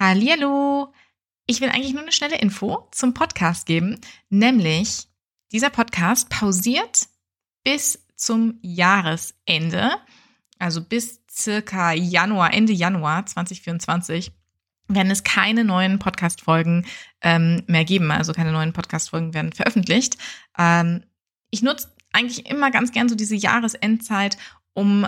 Hallihallo! Ich will eigentlich nur eine schnelle Info zum Podcast geben, nämlich dieser Podcast pausiert bis zum Jahresende, also bis circa Januar, Ende Januar 2024 werden es keine neuen Podcast-Folgen ähm, mehr geben. Also keine neuen Podcast-Folgen werden veröffentlicht. Ähm, ich nutze eigentlich immer ganz gern so diese Jahresendzeit, um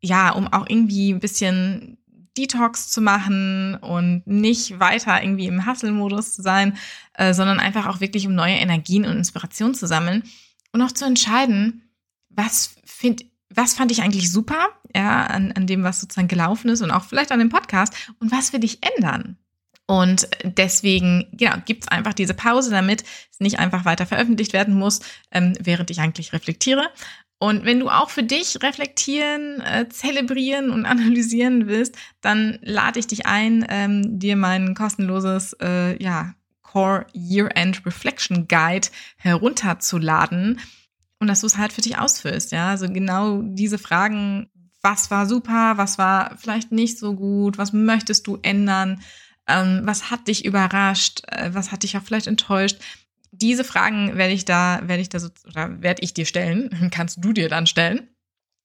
ja, um auch irgendwie ein bisschen Detox zu machen und nicht weiter irgendwie im Hustle-Modus zu sein, äh, sondern einfach auch wirklich um neue Energien und Inspiration zu sammeln und auch zu entscheiden, was find, was fand ich eigentlich super, ja, an, an dem, was sozusagen gelaufen ist und auch vielleicht an dem Podcast und was will ich ändern? Und deswegen, genau, gibt's einfach diese Pause, damit es nicht einfach weiter veröffentlicht werden muss, ähm, während ich eigentlich reflektiere. Und wenn du auch für dich reflektieren, äh, zelebrieren und analysieren willst, dann lade ich dich ein, ähm, dir mein kostenloses äh, ja, Core Year-End Reflection Guide herunterzuladen und dass du es halt für dich ausfüllst. Ja, also genau diese Fragen, was war super, was war vielleicht nicht so gut, was möchtest du ändern, ähm, was hat dich überrascht, äh, was hat dich auch vielleicht enttäuscht diese Fragen werde ich da, werde ich da so, oder werde ich dir stellen, kannst du dir dann stellen.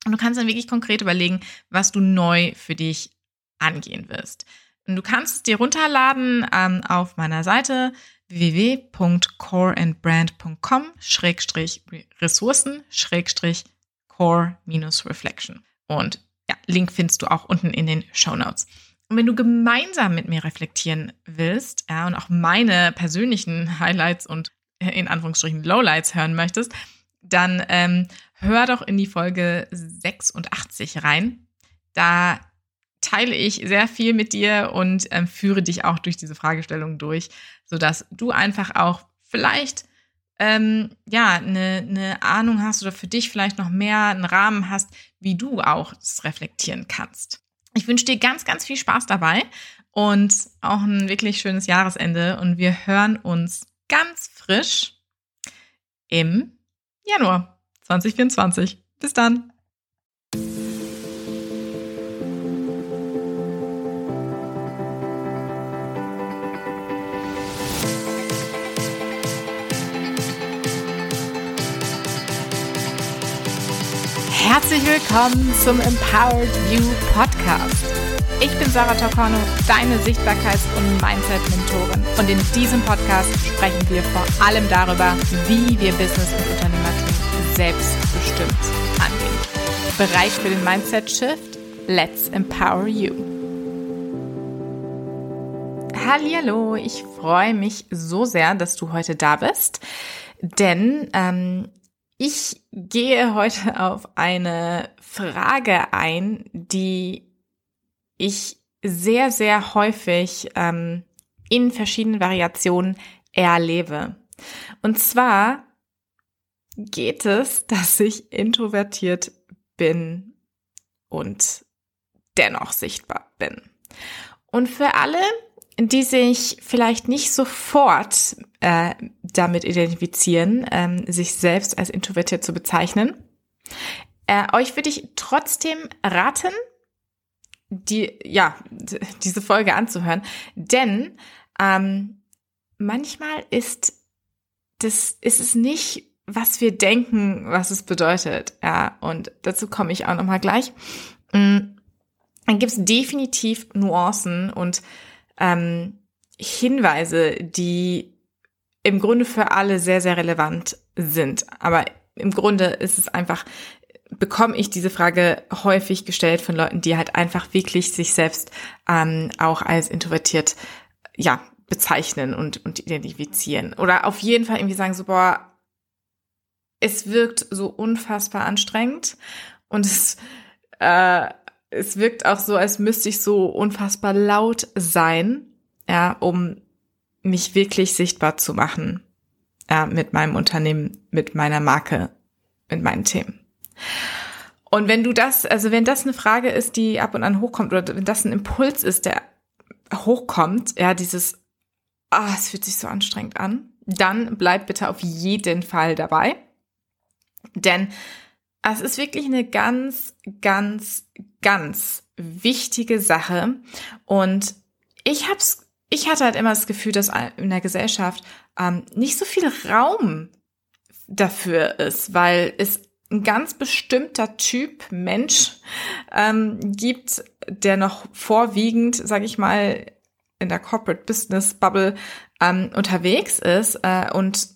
Und du kannst dann wirklich konkret überlegen, was du neu für dich angehen wirst. Und du kannst es dir runterladen ähm, auf meiner Seite www.coreandbrand.com Schrägstrich Ressourcen Schrägstrich Core minus Reflection. Und ja, Link findest du auch unten in den Show Notes. Und wenn du gemeinsam mit mir reflektieren willst, ja, und auch meine persönlichen Highlights und in Anführungsstrichen Lowlights hören möchtest, dann ähm, hör doch in die Folge 86 rein. Da teile ich sehr viel mit dir und ähm, führe dich auch durch diese Fragestellung durch, sodass du einfach auch vielleicht ähm, ja eine, eine Ahnung hast oder für dich vielleicht noch mehr einen Rahmen hast, wie du auch das reflektieren kannst. Ich wünsche dir ganz, ganz viel Spaß dabei und auch ein wirklich schönes Jahresende und wir hören uns ganz frisch im Januar 2024. Bis dann. Herzlich willkommen zum Empowered You Podcast. Ich bin Sarah Tocorno, deine Sichtbarkeits- und Mindset-Mentorin. Und in diesem Podcast sprechen wir vor allem darüber, wie wir Business und Unternehmertum selbstbestimmt angehen. Bereit für den Mindset-Shift? Let's empower you. Hallo, ich freue mich so sehr, dass du heute da bist, denn ähm, ich gehe heute auf eine Frage ein, die ich sehr, sehr häufig ähm, in verschiedenen Variationen erlebe. Und zwar geht es, dass ich introvertiert bin und dennoch sichtbar bin. Und für alle, die sich vielleicht nicht sofort äh, damit identifizieren, ähm, sich selbst als introvertiert zu bezeichnen, äh, euch würde ich trotzdem raten, die, ja, diese Folge anzuhören. Denn ähm, manchmal ist das, ist es nicht, was wir denken, was es bedeutet. Ja, und dazu komme ich auch nochmal gleich. Mm, dann gibt es definitiv Nuancen und ähm, Hinweise, die im Grunde für alle sehr, sehr relevant sind. Aber im Grunde ist es einfach bekomme ich diese Frage häufig gestellt von Leuten, die halt einfach wirklich sich selbst ähm, auch als introvertiert, ja, bezeichnen und, und identifizieren. Oder auf jeden Fall irgendwie sagen so, boah, es wirkt so unfassbar anstrengend und es, äh, es wirkt auch so, als müsste ich so unfassbar laut sein, ja, um mich wirklich sichtbar zu machen, ja, mit meinem Unternehmen, mit meiner Marke, mit meinen Themen. Und wenn du das, also wenn das eine Frage ist, die ab und an hochkommt, oder wenn das ein Impuls ist, der hochkommt, ja, dieses, ah, es fühlt sich so anstrengend an, dann bleib bitte auf jeden Fall dabei. Denn es ist wirklich eine ganz, ganz, ganz wichtige Sache. Und ich hab's, ich hatte halt immer das Gefühl, dass in der Gesellschaft ähm, nicht so viel Raum dafür ist, weil es ein ganz bestimmter Typ Mensch ähm, gibt, der noch vorwiegend, sage ich mal, in der Corporate Business Bubble ähm, unterwegs ist äh, und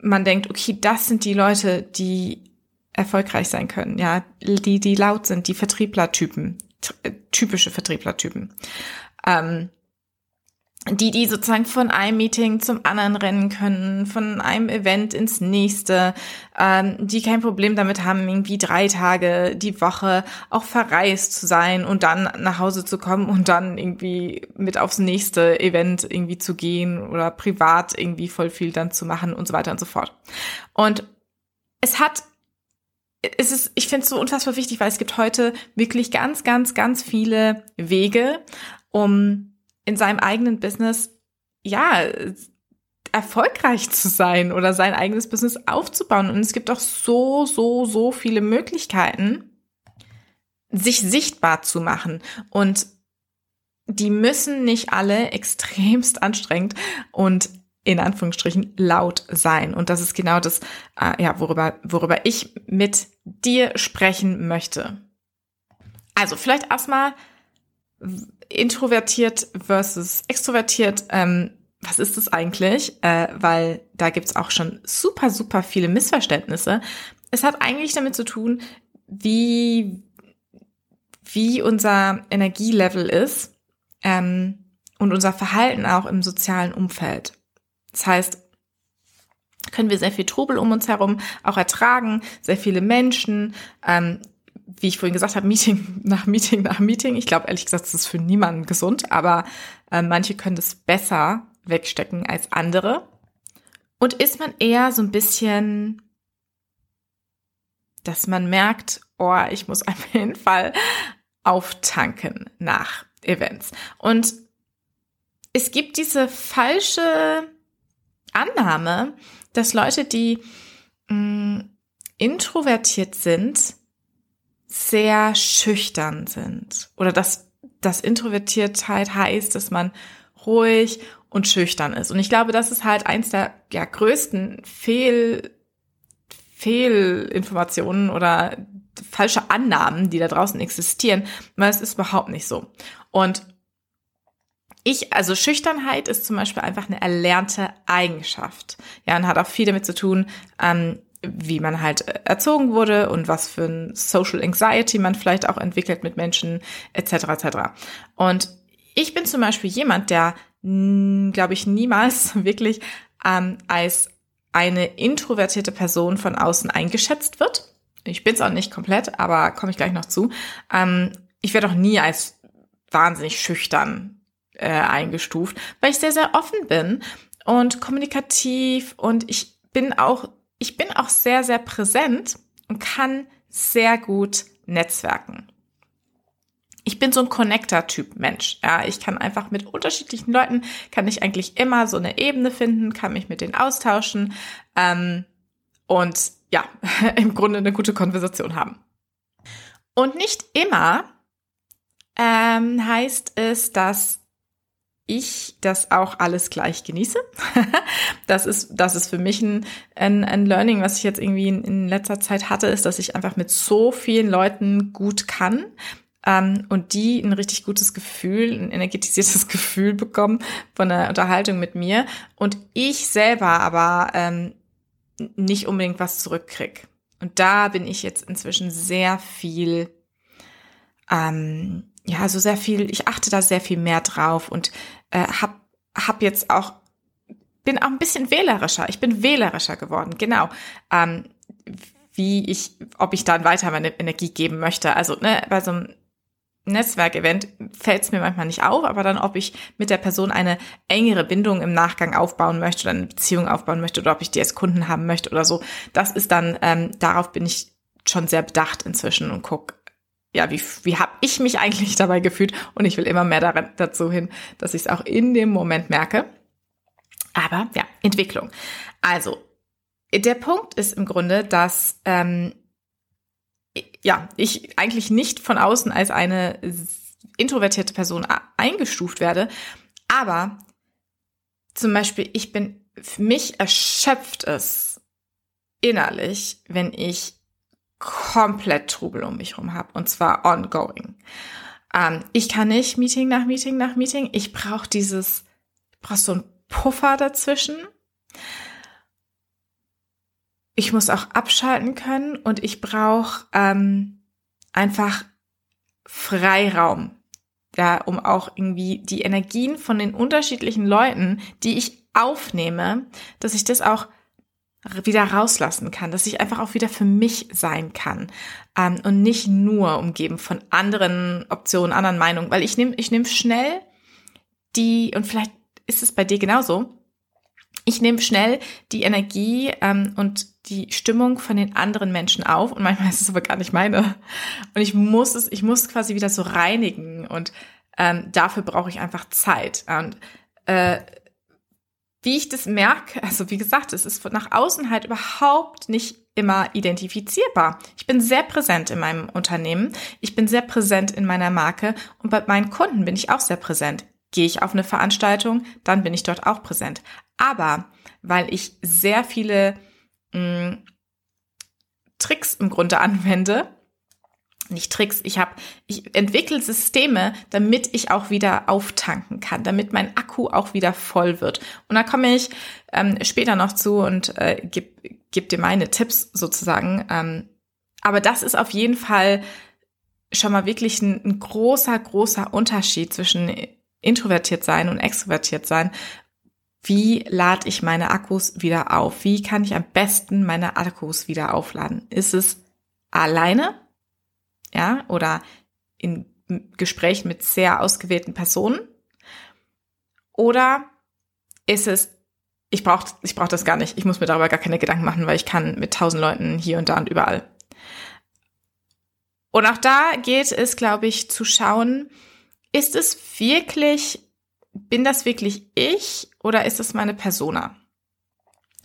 man denkt, okay, das sind die Leute, die erfolgreich sein können, ja, die die laut sind, die Vertrieblertypen, typische Vertrieblertypen. Ähm, die, die sozusagen von einem Meeting zum anderen rennen können, von einem Event ins nächste, ähm, die kein Problem damit haben, irgendwie drei Tage die Woche auch verreist zu sein und dann nach Hause zu kommen und dann irgendwie mit aufs nächste Event irgendwie zu gehen oder privat irgendwie voll viel dann zu machen und so weiter und so fort. Und es hat es ist, ich finde es so unfassbar wichtig, weil es gibt heute wirklich ganz, ganz, ganz viele Wege, um in seinem eigenen Business, ja, erfolgreich zu sein oder sein eigenes Business aufzubauen. Und es gibt auch so, so, so viele Möglichkeiten, sich sichtbar zu machen. Und die müssen nicht alle extremst anstrengend und in Anführungsstrichen laut sein. Und das ist genau das, äh, ja, worüber, worüber ich mit dir sprechen möchte. Also vielleicht erstmal introvertiert versus extrovertiert, ähm, was ist das eigentlich? Äh, weil da gibt's auch schon super, super viele Missverständnisse. Es hat eigentlich damit zu tun, wie, wie unser Energielevel ist ähm, und unser Verhalten auch im sozialen Umfeld. Das heißt, können wir sehr viel Trubel um uns herum auch ertragen, sehr viele Menschen, ähm, wie ich vorhin gesagt habe, Meeting nach Meeting nach Meeting. Ich glaube ehrlich gesagt, das ist für niemanden gesund, aber äh, manche können das besser wegstecken als andere. Und ist man eher so ein bisschen, dass man merkt, oh, ich muss auf jeden Fall auftanken nach Events. Und es gibt diese falsche Annahme, dass Leute, die mh, mm, introvertiert sind, sehr schüchtern sind oder dass das Introvertiertheit heißt, dass man ruhig und schüchtern ist. Und ich glaube, das ist halt eins der ja, größten Fehl, Fehlinformationen oder falsche Annahmen, die da draußen existieren, weil es ist überhaupt nicht so. Und ich, also Schüchternheit ist zum Beispiel einfach eine erlernte Eigenschaft. Ja, und hat auch viel damit zu tun, ähm, wie man halt erzogen wurde und was für ein Social Anxiety man vielleicht auch entwickelt mit Menschen etc. etc. Und ich bin zum Beispiel jemand, der, glaube ich, niemals wirklich ähm, als eine introvertierte Person von außen eingeschätzt wird. Ich bin es auch nicht komplett, aber komme ich gleich noch zu. Ähm, ich werde auch nie als wahnsinnig schüchtern äh, eingestuft, weil ich sehr, sehr offen bin und kommunikativ und ich bin auch ich bin auch sehr, sehr präsent und kann sehr gut netzwerken. Ich bin so ein Connector-Typ Mensch. Ja, ich kann einfach mit unterschiedlichen Leuten, kann ich eigentlich immer so eine Ebene finden, kann mich mit denen austauschen ähm, und ja, im Grunde eine gute Konversation haben. Und nicht immer ähm, heißt es, dass ich das auch alles gleich genieße. das ist, das ist für mich ein, ein, ein Learning, was ich jetzt irgendwie in, in, letzter Zeit hatte, ist, dass ich einfach mit so vielen Leuten gut kann. Ähm, und die ein richtig gutes Gefühl, ein energetisiertes Gefühl bekommen von der Unterhaltung mit mir. Und ich selber aber ähm, nicht unbedingt was zurückkrieg. Und da bin ich jetzt inzwischen sehr viel ähm, ja, also sehr viel, ich achte da sehr viel mehr drauf und äh, hab, hab jetzt auch, bin auch ein bisschen wählerischer. Ich bin wählerischer geworden, genau. Ähm, wie ich, ob ich dann weiter meine Energie geben möchte. Also ne, bei so einem Netzwerkevent fällt es mir manchmal nicht auf, aber dann, ob ich mit der Person eine engere Bindung im Nachgang aufbauen möchte oder eine Beziehung aufbauen möchte oder ob ich die als Kunden haben möchte oder so, das ist dann, ähm, darauf bin ich schon sehr bedacht inzwischen und guck, ja, wie, wie habe ich mich eigentlich dabei gefühlt? Und ich will immer mehr daran, dazu hin, dass ich es auch in dem Moment merke. Aber ja, Entwicklung. Also, der Punkt ist im Grunde, dass ähm, ja, ich eigentlich nicht von außen als eine introvertierte Person eingestuft werde, Aber zum Beispiel, ich bin, für mich erschöpft es innerlich, wenn ich komplett Trubel um mich herum habe und zwar ongoing. Ähm, ich kann nicht Meeting nach Meeting nach Meeting. Ich brauche dieses, ich brauche so einen Puffer dazwischen. Ich muss auch abschalten können und ich brauche ähm, einfach Freiraum, ja, um auch irgendwie die Energien von den unterschiedlichen Leuten, die ich aufnehme, dass ich das auch wieder rauslassen kann, dass ich einfach auch wieder für mich sein kann ähm, und nicht nur umgeben von anderen Optionen, anderen Meinungen, weil ich nehme ich nehme schnell die und vielleicht ist es bei dir genauso. Ich nehme schnell die Energie ähm, und die Stimmung von den anderen Menschen auf und manchmal ist es aber gar nicht meine und ich muss es, ich muss quasi wieder so reinigen und ähm, dafür brauche ich einfach Zeit und äh, wie ich das merke, also wie gesagt, es ist nach außen halt überhaupt nicht immer identifizierbar. Ich bin sehr präsent in meinem Unternehmen, ich bin sehr präsent in meiner Marke und bei meinen Kunden bin ich auch sehr präsent. Gehe ich auf eine Veranstaltung, dann bin ich dort auch präsent. Aber weil ich sehr viele mh, mm, Tricks im Grunde anwende, nicht Tricks, ich habe, ich entwickle Systeme, damit ich auch wieder auftanken kann, damit mein Akku auch wieder voll wird. Und da komme ich ähm, später noch zu und äh, gebe geb dir meine Tipps sozusagen. Ähm, aber das ist auf jeden Fall schon mal wirklich ein, ein großer, großer Unterschied zwischen introvertiert sein und extrovertiert sein. Wie lade ich meine Akkus wieder auf? Wie kann ich am besten meine Akkus wieder aufladen? Ist es alleine ja, oder in Gesprächen mit sehr ausgewählten Personen? Oder ist es, ich brauche ich brauch das gar nicht, ich muss mir darüber gar keine Gedanken machen, weil ich kann mit tausend Leuten hier und da und überall. Und auch da geht es, glaube ich, zu schauen, ist es wirklich, bin das wirklich ich oder ist es meine Persona?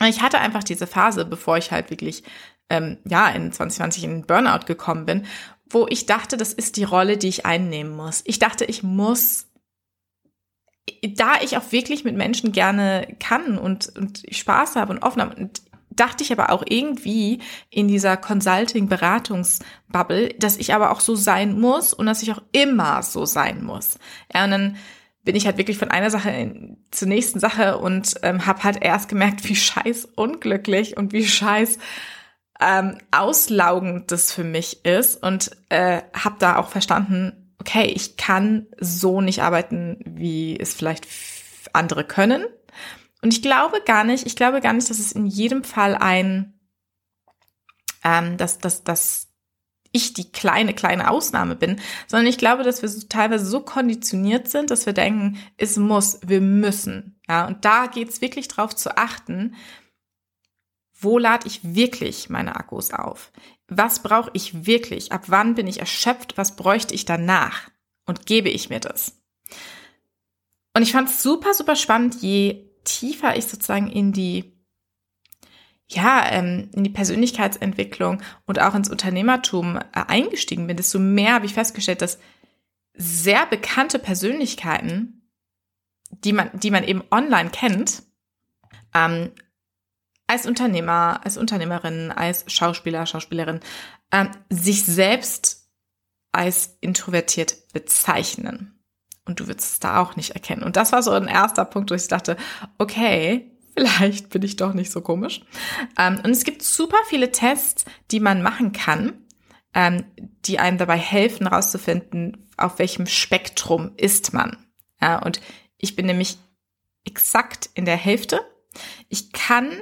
Ich hatte einfach diese Phase, bevor ich halt wirklich ähm, ja in 2020 in Burnout gekommen bin, wo ich dachte, das ist die Rolle, die ich einnehmen muss. Ich dachte, ich muss, da ich auch wirklich mit Menschen gerne kann und, und Spaß habe und offen habe, und dachte ich aber auch irgendwie in dieser Consulting-Beratungs-Bubble, dass ich aber auch so sein muss und dass ich auch immer so sein muss. Ja, und dann bin ich halt wirklich von einer Sache in, zur nächsten Sache und ähm, habe halt erst gemerkt, wie scheiß unglücklich und wie scheiß ähm, auslaugend das für mich ist und äh, habe da auch verstanden, okay, ich kann so nicht arbeiten, wie es vielleicht andere können. Und ich glaube gar nicht, ich glaube gar nicht, dass es in jedem Fall ein, ähm, dass, dass, dass ich die kleine, kleine Ausnahme bin, sondern ich glaube, dass wir so teilweise so konditioniert sind, dass wir denken, es muss, wir müssen. Ja, und da geht's wirklich drauf zu achten, wo lade ich wirklich meine Akkus auf? Was brauche ich wirklich? Ab wann bin ich erschöpft? Was bräuchte ich danach? Und gebe ich mir das? Und ich fand es super, super spannend, je tiefer ich sozusagen in die ja, ähm, in die Persönlichkeitsentwicklung und auch ins Unternehmertum äh, eingestiegen bin, desto mehr habe ich festgestellt, dass sehr bekannte Persönlichkeiten, die man, die man eben online kennt, ähm, als Unternehmer, als Unternehmerin, als Schauspieler, Schauspielerin, ähm, sich selbst als introvertiert bezeichnen. Und du würdest es da auch nicht erkennen. Und das war so ein erster Punkt, wo ich dachte, okay, vielleicht bin ich doch nicht so komisch. Ähm, und es gibt super viele Tests, die man machen kann, ähm, die einem dabei helfen, herauszufinden, auf welchem Spektrum ist man. Ja, und ich bin nämlich exakt in der Hälfte. Ich kann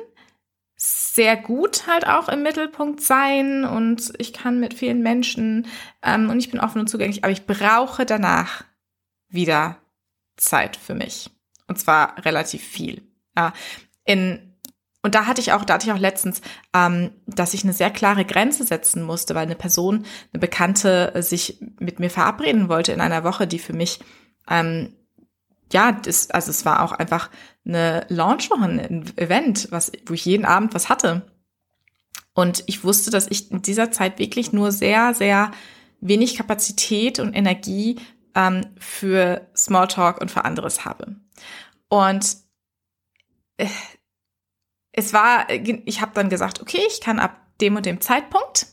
sehr gut halt auch im Mittelpunkt sein und ich kann mit vielen Menschen ähm, und ich bin offen und zugänglich, aber ich brauche danach wieder Zeit für mich. Und zwar relativ viel. Ja, in, und da hatte ich auch, da hatte ich auch letztens, ähm, dass ich eine sehr klare Grenze setzen musste, weil eine Person, eine Bekannte sich mit mir verabreden wollte in einer Woche, die für mich ähm, ja, das, also es war auch einfach eine Launchwoche, ein Event, was, wo ich jeden Abend was hatte. Und ich wusste, dass ich in dieser Zeit wirklich nur sehr, sehr wenig Kapazität und Energie ähm, für Smalltalk und für anderes habe. Und äh, es war, ich habe dann gesagt, okay, ich kann ab dem und dem Zeitpunkt.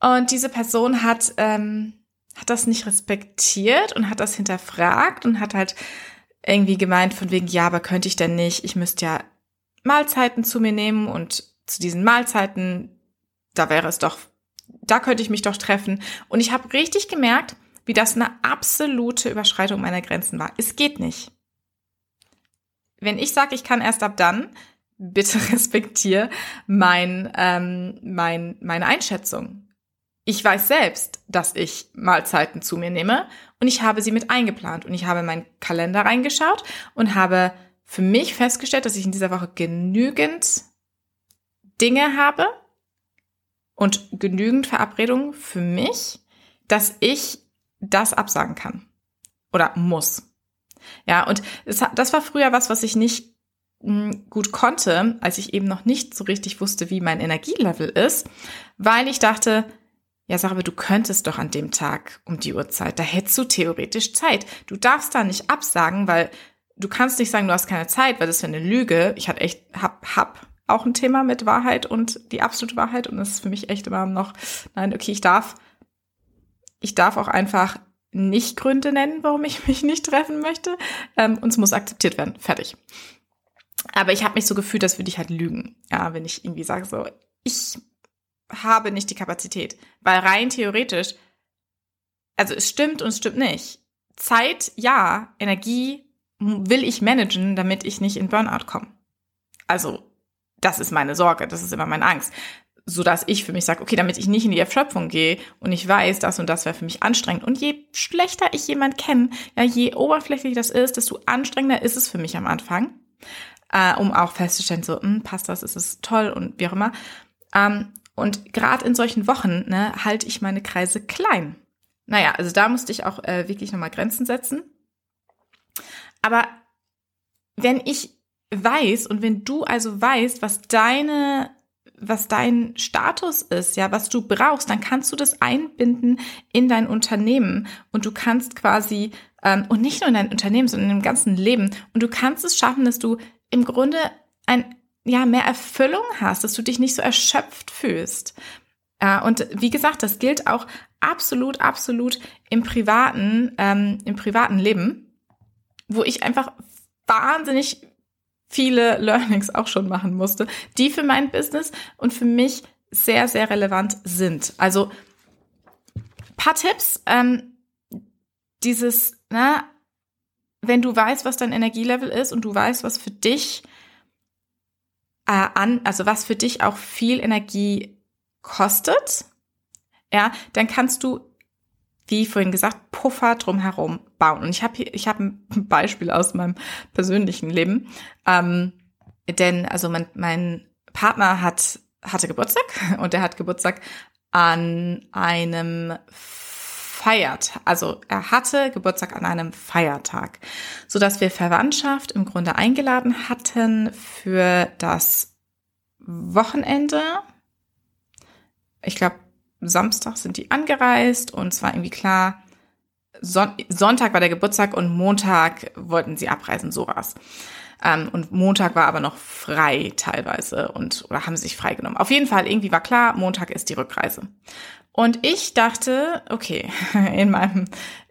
Und diese Person hat, ähm, hat das nicht respektiert und hat das hinterfragt und hat halt irgendwie gemeint von wegen, ja, aber könnte ich denn nicht, ich müsste ja Mahlzeiten zu mir nehmen und zu diesen Mahlzeiten, da wäre es doch, da könnte ich mich doch treffen. Und ich habe richtig gemerkt, wie das eine absolute Überschreitung meiner Grenzen war. Es geht nicht. Wenn ich sage, ich kann erst ab dann, bitte respektiere mein, ähm, mein, meine Einschätzung. Ich weiß selbst, dass ich Mahlzeiten zu mir nehme und ich habe sie mit eingeplant und ich habe meinen Kalender reingeschaut und habe für mich festgestellt, dass ich in dieser Woche genügend Dinge habe und genügend Verabredungen für mich, dass ich das absagen kann oder muss. Ja, und das war früher was, was ich nicht hm, gut konnte, als ich eben noch nicht so richtig wusste, wie mein Energielevel ist, weil ich dachte, ja, sag aber, du könntest doch an dem Tag um die Uhrzeit, da hättest du theoretisch Zeit. Du darfst da nicht absagen, weil du kannst nicht sagen, du hast keine Zeit, weil das ist eine Lüge. Ich hatte echt, hab, hab auch ein Thema mit Wahrheit und die absolute Wahrheit und das ist für mich echt immer noch, nein, okay, ich darf, ich darf auch einfach nicht Gründe nennen, warum ich mich nicht treffen möchte ähm, und es muss akzeptiert werden. Fertig. Aber ich habe mich so gefühlt, als würde ich halt lügen, ja, wenn ich irgendwie sage so, ich habe nicht die Kapazität, weil rein theoretisch, also es stimmt und es stimmt nicht. Zeit, ja, Energie will ich managen, damit ich nicht in Burnout komme. Also, das ist meine Sorge, das ist immer meine Angst. So dass ich für mich sage, okay, damit ich nicht in die Erschöpfung gehe und ich weiß, das und das wäre für mich anstrengend. Und je schlechter ich jemand kenne, ja, je oberflächlich das ist, desto anstrengender ist es für mich am Anfang, äh, um auch festzustellen, so, hm, passt das, ist es toll und wie auch immer. Ähm, und gerade in solchen Wochen ne, halte ich meine Kreise klein. Naja, also da musste ich auch äh, wirklich nochmal Grenzen setzen. Aber wenn ich weiß und wenn du also weißt, was deine was dein Status ist, ja, was du brauchst, dann kannst du das einbinden in dein Unternehmen und du kannst quasi ähm, und nicht nur in dein Unternehmen, sondern im ganzen Leben und du kannst es schaffen, dass du im Grunde ein ja mehr Erfüllung hast, dass du dich nicht so erschöpft fühlst. Äh, und wie gesagt, das gilt auch absolut, absolut im privaten, ähm, im privaten Leben wo ich einfach wahnsinnig viele Learnings auch schon machen musste, die für mein Business und für mich sehr, sehr relevant sind. Also paar Tipps. Ähm, dieses, na, wenn du weißt, was dein Energielevel ist und du weißt, was für dich äh, an, also was für dich auch viel Energie kostet, ja, dann kannst du wie vorhin gesagt, Puffer drumherum bauen. Und ich habe hier, ich habe ein Beispiel aus meinem persönlichen Leben. Ähm, denn also mein, mein Partner hat hatte Geburtstag und er hat Geburtstag an einem Feiertag. Also er hatte Geburtstag an einem Feiertag, so dass wir Verwandtschaft im Grunde eingeladen hatten für das Wochenende. Ich glaube Samstag sind die angereist und es war irgendwie klar, Son Sonntag war der Geburtstag und Montag wollten sie abreisen, so war's. Ähm, und Montag war aber noch frei teilweise und oder haben sich freigenommen. Auf jeden Fall irgendwie war klar, Montag ist die Rückreise. Und ich dachte, okay, in meinem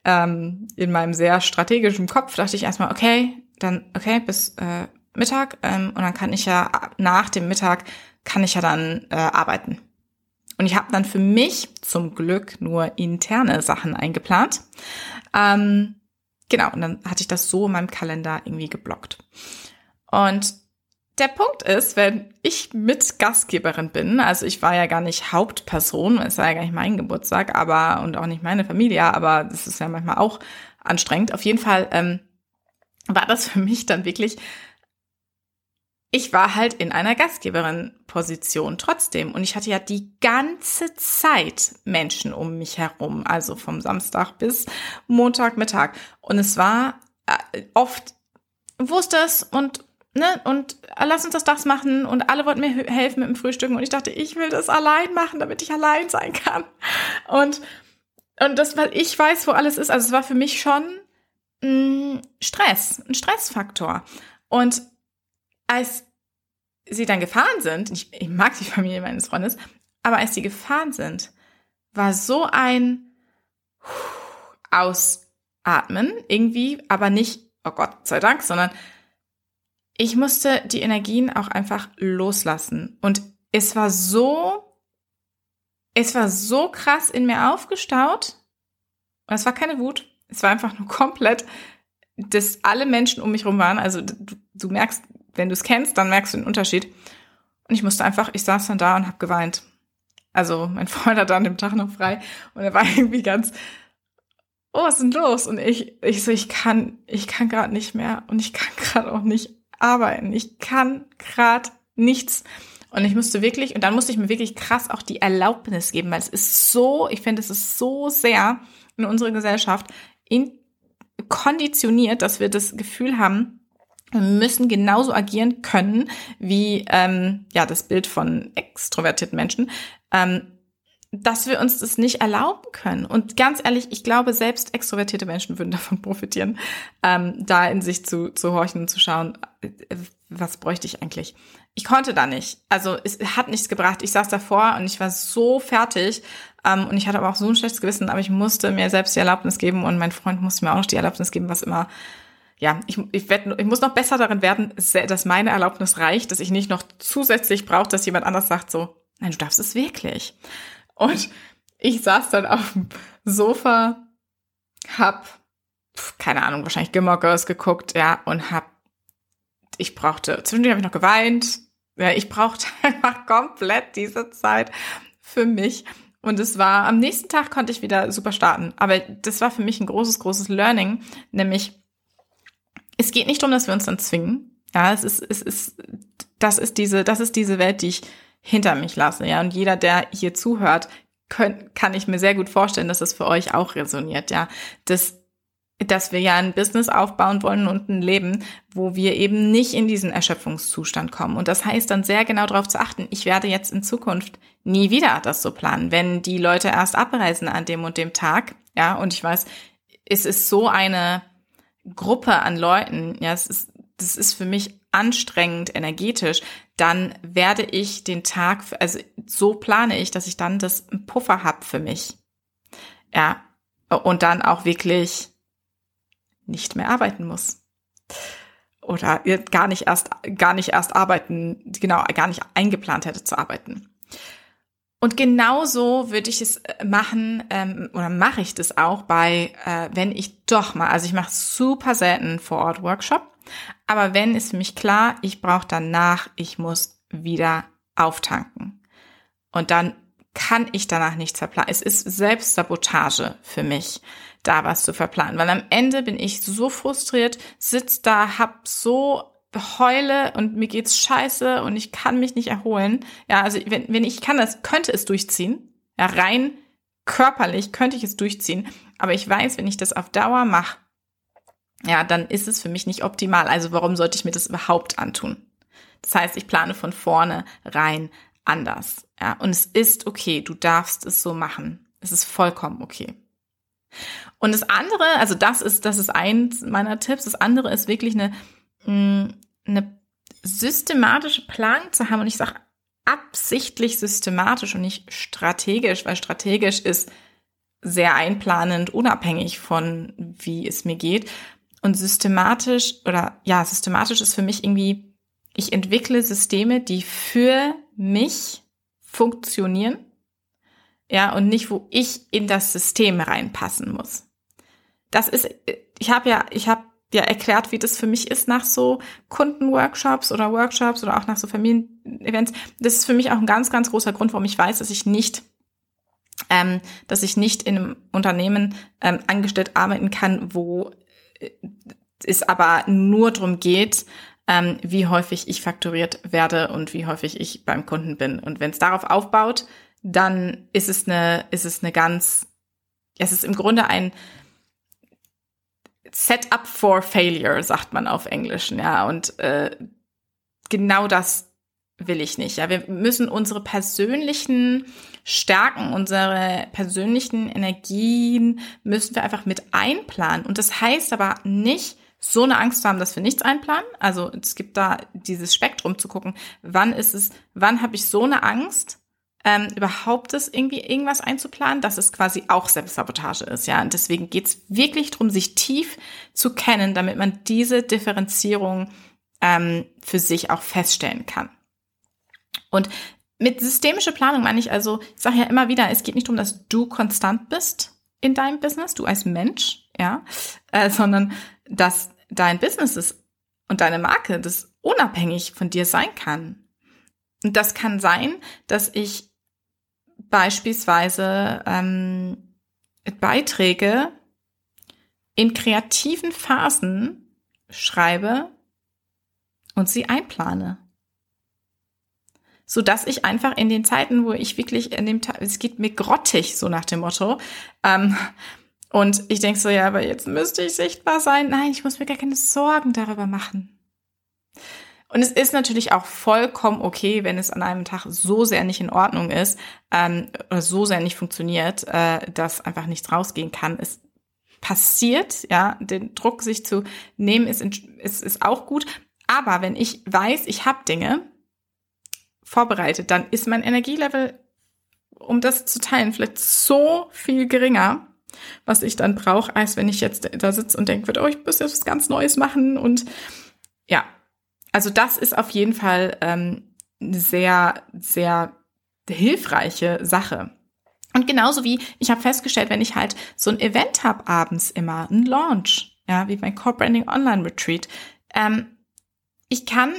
ähm, in meinem sehr strategischen Kopf dachte ich erstmal, okay, dann okay bis äh, Mittag ähm, und dann kann ich ja nach dem Mittag kann ich ja dann äh, arbeiten. Und ich habe dann für mich zum Glück nur interne Sachen eingeplant. Ähm, genau, und dann hatte ich das so in meinem Kalender irgendwie geblockt. Und der Punkt ist, wenn ich mit Gastgeberin bin, also ich war ja gar nicht Hauptperson, es war ja gar nicht mein Geburtstag, aber und auch nicht meine Familie, aber das ist ja manchmal auch anstrengend. Auf jeden Fall ähm, war das für mich dann wirklich ich war halt in einer Gastgeberin-Position trotzdem. Und ich hatte ja die ganze Zeit Menschen um mich herum, also vom Samstag bis Montagmittag. Und es war äh, oft, wusste es und Ne, und äh, lass uns das das machen und alle wollten mir helfen mit dem Frühstücken und ich dachte, ich will das allein machen, damit ich allein sein kann. Und, und das, weil ich weiß, wo alles ist, also es war für mich schon mh, mm, Stress, ein Stressfaktor. Und als sie dann gefahren sind, ich, ich mag die Familie meines Freundes, aber als sie gefahren sind, war so ein Ausatmen irgendwie, aber nicht, oh Gott sei Dank, sondern ich musste die Energien auch einfach loslassen. Und es war so, es war so krass in mir aufgestaut. Und es war keine Wut. Es war einfach nur komplett, dass alle Menschen um mich rum waren. Also du, du merkst, wenn du es kennst, dann merkst du den Unterschied. Und ich musste einfach, ich saß dann da und habe geweint. Also mein Freund hat dann dem Tag noch frei und er war irgendwie ganz, oh, was ist denn los? Und ich, ich so, ich kann, ich kann gerade nicht mehr und ich kann gerade auch nicht arbeiten. Ich kann gerade nichts. Und ich musste wirklich, und dann musste ich mir wirklich krass auch die Erlaubnis geben, weil es ist so, ich finde, es ist so sehr in unserer Gesellschaft in, konditioniert, dass wir das Gefühl haben, wir müssen genauso agieren können wie ähm, ja das Bild von extrovertierten Menschen, ähm, dass wir uns das nicht erlauben können. Und ganz ehrlich, ich glaube, selbst extrovertierte Menschen würden davon profitieren, ähm, da in sich zu, zu horchen und zu schauen, äh, was bräuchte ich eigentlich? Ich konnte da nicht. Also es hat nichts gebracht. Ich saß davor und ich war so fertig ähm, und ich hatte aber auch so ein schlechtes Gewissen, aber ich musste mir selbst die Erlaubnis geben und mein Freund musste mir auch noch die Erlaubnis geben, was immer ja, ich, ich, werd, ich muss noch besser darin werden, dass meine Erlaubnis reicht, dass ich nicht noch zusätzlich brauche, dass jemand anders sagt so, nein, du darfst es wirklich. Und ich saß dann auf dem Sofa, hab, keine Ahnung, wahrscheinlich Gilmore Girls geguckt, ja, und hab, ich brauchte, zwischendurch habe ich noch geweint, ja, ich brauchte einfach komplett diese Zeit für mich. Und es war, am nächsten Tag konnte ich wieder super starten. Aber das war für mich ein großes, großes Learning, nämlich, es geht nicht darum, dass wir uns dann zwingen. Ja, es ist, es ist, das ist diese, das ist diese Welt, die ich hinter mich lasse. Ja, und jeder, der hier zuhört, könnt, kann ich mir sehr gut vorstellen, dass das für euch auch resoniert. Ja, dass dass wir ja ein Business aufbauen wollen und ein Leben, wo wir eben nicht in diesen Erschöpfungszustand kommen. Und das heißt dann sehr genau darauf zu achten, ich werde jetzt in Zukunft nie wieder das so planen. Wenn die Leute erst abreisen an dem und dem Tag, ja, und ich weiß, es ist so eine Gruppe an Leuten, ja, es ist, das ist für mich anstrengend energetisch, dann werde ich den Tag, also so plane ich, dass ich dann das Puffer hab für mich. Ja, und dann auch wirklich nicht mehr arbeiten muss. Oder gar nicht erst, gar nicht erst arbeiten, genau, gar nicht eingeplant hätte zu arbeiten. Und genauso würde ich es äh, machen, ähm, oder mache ich das auch bei, äh, wenn ich doch mal, also ich mache super selten vor Ort Workshop, aber wenn ist für mich klar, ich brauche danach, ich muss wieder auftanken. Und dann kann ich danach nichts verplanen. Es ist Selbstsabotage für mich, da was zu verplanen, weil am Ende bin ich so frustriert, sitz da, hab so heule und mir geht's scheiße und ich kann mich nicht erholen. Ja, also wenn, wenn ich kann das, könnte es durchziehen. Ja, rein körperlich könnte ich es durchziehen. Aber ich weiß, wenn ich das auf Dauer mache, ja, dann ist es für mich nicht optimal. Also warum sollte ich mir das überhaupt antun? Das heißt, ich plane von vorne rein anders. Ja, und es ist okay. Du darfst es so machen. Es ist vollkommen okay. Und das andere, also das ist, das ist eins meiner Tipps. Das andere ist wirklich eine eine systematische Planung zu haben und ich sage absichtlich systematisch und nicht strategisch, weil strategisch ist sehr einplanend, unabhängig von wie es mir geht. Und systematisch oder ja, systematisch ist für mich irgendwie, ich entwickle Systeme, die für mich funktionieren. Ja, und nicht, wo ich in das System reinpassen muss. Das ist, ich habe ja, ich habe ja erklärt, wie das für mich ist nach so Kundenworkshops oder Workshops oder auch nach so Familienevents. Das ist für mich auch ein ganz, ganz großer Grund, warum ich weiß, dass ich nicht ähm, dass ich nicht in einem Unternehmen ähm, angestellt arbeiten kann, wo es aber nur darum geht, ähm, wie häufig ich fakturiert werde und wie häufig ich beim Kunden bin. Und wenn es darauf aufbaut, dann ist es eine, ist es eine ganz, es ist im Grunde ein Setup for Failure, sagt man auf Englisch, ja. Und äh, genau das will ich nicht. Ja, wir müssen unsere persönlichen Stärken, unsere persönlichen Energien müssen wir einfach mit einplanen. Und das heißt aber nicht, so eine Angst zu haben, dass wir nichts einplanen. Also es gibt da dieses Spektrum zu gucken, wann ist es, wann habe ich so eine Angst, ähm, überhaupt das irgendwie irgendwas einzuplanen, dass es quasi auch Selbstsabotage ist. Ja, und deswegen geht's wirklich darum, sich tief zu kennen, damit man diese Differenzierung ähm, für sich auch feststellen kann. Und mit systemischer Planung meine ich also, ich sage ja immer wieder, es geht nicht darum, dass du konstant bist in deinem Business, du als Mensch, ja, äh, sondern dass dein Business ist und deine Marke das unabhängig von dir sein kann. Und das kann sein, dass ich beispielsweise ähm, Beiträge in kreativen Phasen schreibe und sie einplane. So dass ich einfach in den Zeiten, wo ich wirklich in dem Tag, es geht mir grottig, so nach dem Motto, ähm, und ich denke so, ja, aber jetzt müsste ich sichtbar sein. Nein, ich muss mir gar keine Sorgen darüber machen. Und es ist natürlich auch vollkommen okay, wenn es an einem Tag so sehr nicht in Ordnung ist ähm, oder so sehr nicht funktioniert, äh, dass einfach nichts rausgehen kann. Es passiert, ja, den Druck sich zu nehmen ist, ist, ist auch gut. Aber wenn ich weiß, ich habe Dinge vorbereitet, dann ist mein Energielevel, um das zu teilen, vielleicht so viel geringer, was ich dann brauche, als wenn ich jetzt da sitze und denke, oh, ich muss jetzt was ganz Neues machen. Und ja, also das ist auf jeden Fall ähm, sehr, sehr hilfreiche Sache. Und genauso wie ich habe festgestellt, wenn ich halt so ein Event habe abends immer, ein Launch, ja, wie mein Core Branding Online Retreat, ähm, ich kann,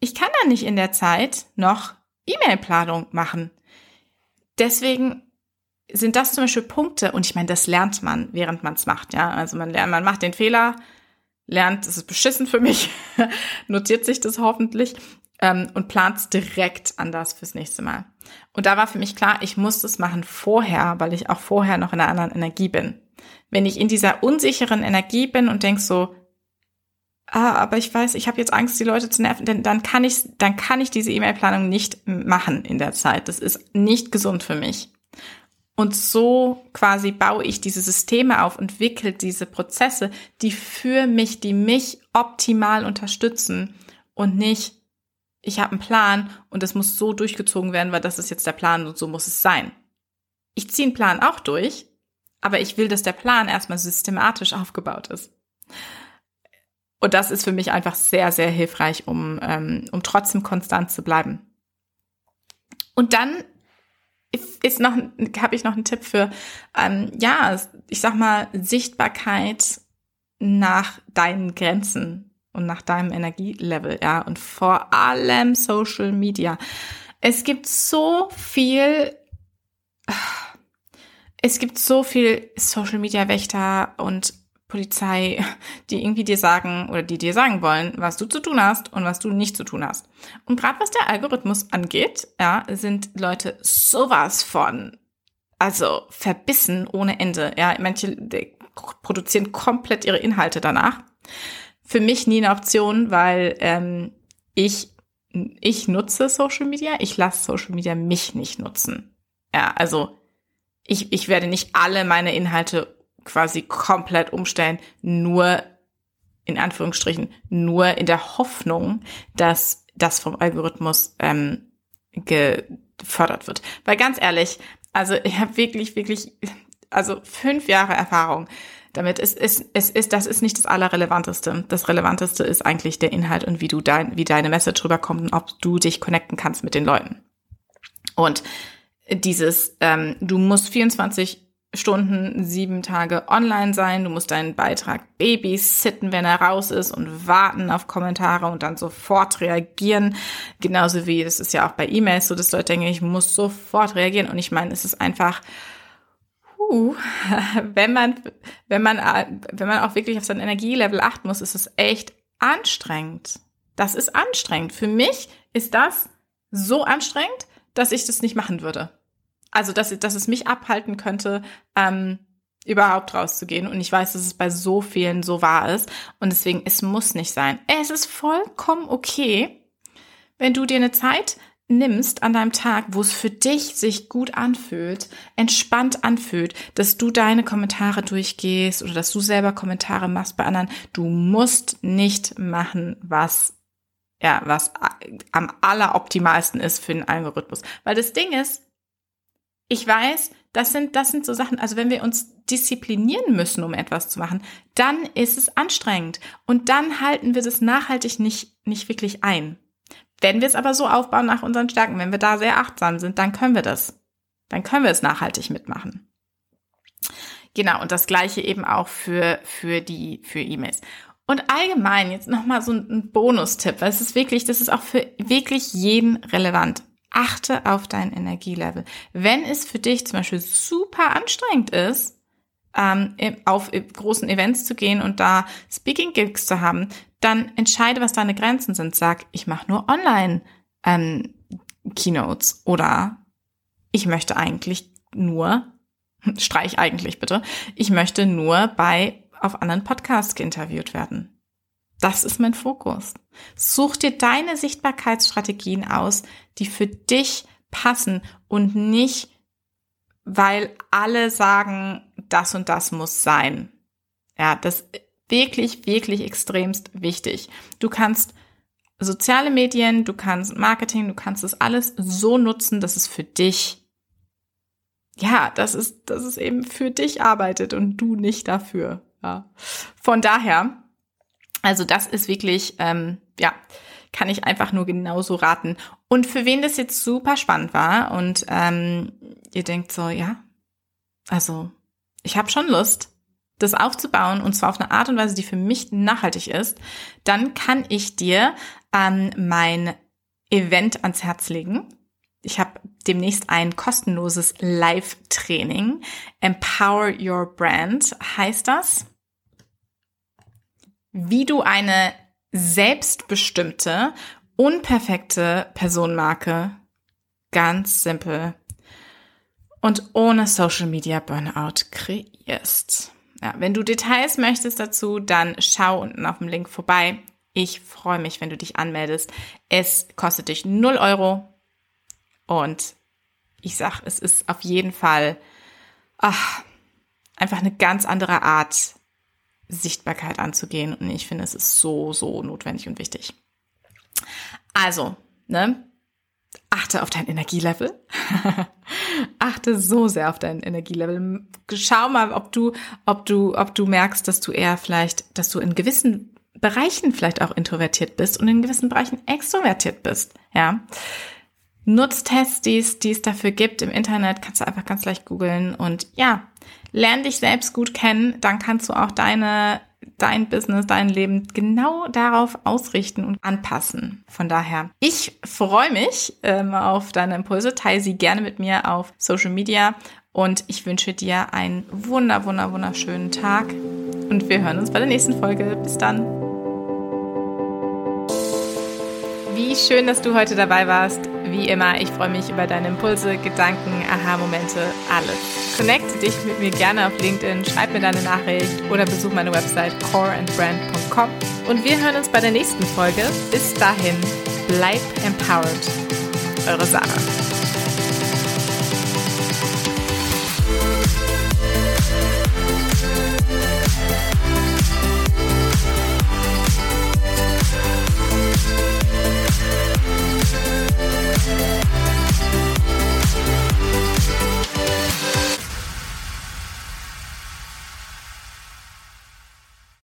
ich kann da nicht in der Zeit noch E-Mail-Planung machen. Deswegen sind das zum Beispiel Punkte, und ich meine, das lernt man, während man es macht, ja. Also man lernt, man macht den Fehler, lernt, das ist beschissen für mich, notiert sich das hoffentlich ähm, und plant direkt anders fürs nächste Mal. Und da war für mich klar, ich muss das machen vorher, weil ich auch vorher noch in einer anderen Energie bin. Wenn ich in dieser unsicheren Energie bin und denk so, ah, aber ich weiß, ich habe jetzt Angst, die Leute zu nerven, denn dann kann ich, dann kann ich diese E-Mail-Planung nicht machen in der Zeit. Das ist nicht gesund für mich. Und so quasi baue ich diese Systeme auf, entwickle diese Prozesse, die für mich, die mich optimal unterstützen und nicht, ich habe einen Plan und es muss so durchgezogen werden, weil das ist jetzt der Plan und so muss es sein. Ich ziehe einen Plan auch durch, aber ich will, dass der Plan erstmal systematisch aufgebaut ist. Und das ist für mich einfach sehr, sehr hilfreich, um, ähm, um trotzdem konstant zu bleiben. Und dann ist noch, habe ich noch einen Tipp für, ähm, ja, ich sag mal, Sichtbarkeit nach deinen Grenzen und nach deinem Energielevel, ja, und vor allem Social Media. Es gibt so viel, es gibt so viel Social Media Wächter und Polizei, die irgendwie dir sagen oder die dir sagen wollen, was du zu tun hast und was du nicht zu tun hast. Und gerade was der Algorithmus angeht, ja, sind Leute sowas von, also verbissen ohne Ende. Ja, manche produzieren komplett ihre Inhalte danach. Für mich nie eine Option, weil ähm, ich ich nutze Social Media, ich lasse Social Media mich nicht nutzen. Ja, also ich, ich werde nicht alle meine Inhalte quasi komplett umstellen, nur in Anführungsstrichen, nur in der Hoffnung, dass das vom Algorithmus ähm, gefördert wird. Weil ganz ehrlich, also ich habe wirklich, wirklich, also fünf Jahre Erfahrung damit. Es ist, es ist, das ist nicht das Allerrelevanteste. Das Relevanteste ist eigentlich der Inhalt und wie du dein, wie deine Message rüberkommt und ob du dich connecten kannst mit den Leuten. Und dieses, ähm, du musst 24 Stunden, sieben Tage online sein. Du musst deinen Beitrag babysitten, wenn er raus ist und warten auf Kommentare und dann sofort reagieren. Genauso wie das ist ja auch bei E-Mails so, dass Leute denken, ich muss sofort reagieren. Und ich meine, es ist einfach, uh, wenn man, wenn man, wenn man auch wirklich auf sein Energielevel achten muss, ist es echt anstrengend. Das ist anstrengend. Für mich ist das so anstrengend, dass ich das nicht machen würde also dass, dass es mich abhalten könnte, ähm, überhaupt rauszugehen. Und ich weiß, dass es bei so vielen so wahr ist. Und deswegen, es muss nicht sein. Es ist vollkommen okay, wenn du dir eine Zeit nimmst an deinem Tag, wo es für dich sich gut anfühlt, entspannt anfühlt, dass du deine Kommentare durchgehst oder dass du selber Kommentare machst bei anderen. Du musst nicht machen, was ja, was am alleroptimalsten ist für den Algorithmus. Weil das Ding ist, ich weiß, das sind, das sind so Sachen, also wenn wir uns disziplinieren müssen, um etwas zu machen, dann ist es anstrengend. Und dann halten wir das nachhaltig nicht, nicht wirklich ein. Wenn wir es aber so aufbauen nach unseren Stärken, wenn wir da sehr achtsam sind, dann können wir das. Dann können wir es nachhaltig mitmachen. Genau, und das gleiche eben auch für, für die, für E-Mails. Und allgemein jetzt nochmal so ein Bonustipp, weil es ist wirklich, das ist auch für wirklich jeden relevant. Achte auf dein Energielevel. Wenn es für dich zum Beispiel super anstrengend ist, ähm, auf großen Events zu gehen und da Speaking Gigs zu haben, dann entscheide, was deine Grenzen sind. Sag, ich mache nur online ähm, Keynotes oder ich möchte eigentlich nur, streich eigentlich bitte, ich möchte nur bei auf anderen Podcasts geinterviewt werden. Das ist mein Fokus. Such dir deine Sichtbarkeitsstrategien aus, die für dich passen und nicht, weil alle sagen, das und das muss sein. Ja, das wirklich, wirklich extremst wichtig. Du kannst soziale Medien, du kannst Marketing, du kannst es alles so nutzen, dass es für dich, ja, dass es, dass es eben für dich arbeitet und du nicht dafür. Ja. Von daher, also das ist wirklich, ähm, ja, kann ich einfach nur genauso raten. Und für wen das jetzt super spannend war und ähm, ihr denkt so, ja, also ich habe schon Lust, das aufzubauen und zwar auf eine Art und Weise, die für mich nachhaltig ist, dann kann ich dir ähm, mein Event ans Herz legen. Ich habe demnächst ein kostenloses Live-Training. Empower Your Brand heißt das. Wie du eine selbstbestimmte, unperfekte Personenmarke ganz simpel und ohne Social Media Burnout kreierst. Ja, wenn du Details möchtest dazu, dann schau unten auf dem Link vorbei. Ich freue mich, wenn du dich anmeldest. Es kostet dich 0 Euro und ich sag, es ist auf jeden Fall ach, einfach eine ganz andere Art, Sichtbarkeit anzugehen. Und ich finde, es ist so, so notwendig und wichtig. Also, ne? Achte auf dein Energielevel. Achte so sehr auf dein Energielevel. Schau mal, ob du, ob du, ob du merkst, dass du eher vielleicht, dass du in gewissen Bereichen vielleicht auch introvertiert bist und in gewissen Bereichen extrovertiert bist. Ja. Nutztests, die es, die es dafür gibt im Internet, kannst du einfach ganz leicht googeln und ja, lern dich selbst gut kennen, dann kannst du auch deine dein Business, dein Leben genau darauf ausrichten und anpassen. Von daher, ich freue mich ähm, auf deine Impulse, teile sie gerne mit mir auf Social Media und ich wünsche dir einen wunder, wunder, wunderschönen Tag und wir hören uns bei der nächsten Folge. Bis dann. Wie schön, dass du heute dabei warst. Wie immer, ich freue mich über deine Impulse, Gedanken, Aha-Momente, alles. Connecte dich mit mir gerne auf LinkedIn, schreib mir deine Nachricht oder besuch meine Website coreandbrand.com. Und wir hören uns bei der nächsten Folge. Bis dahin, bleib empowered. Eure Sarah.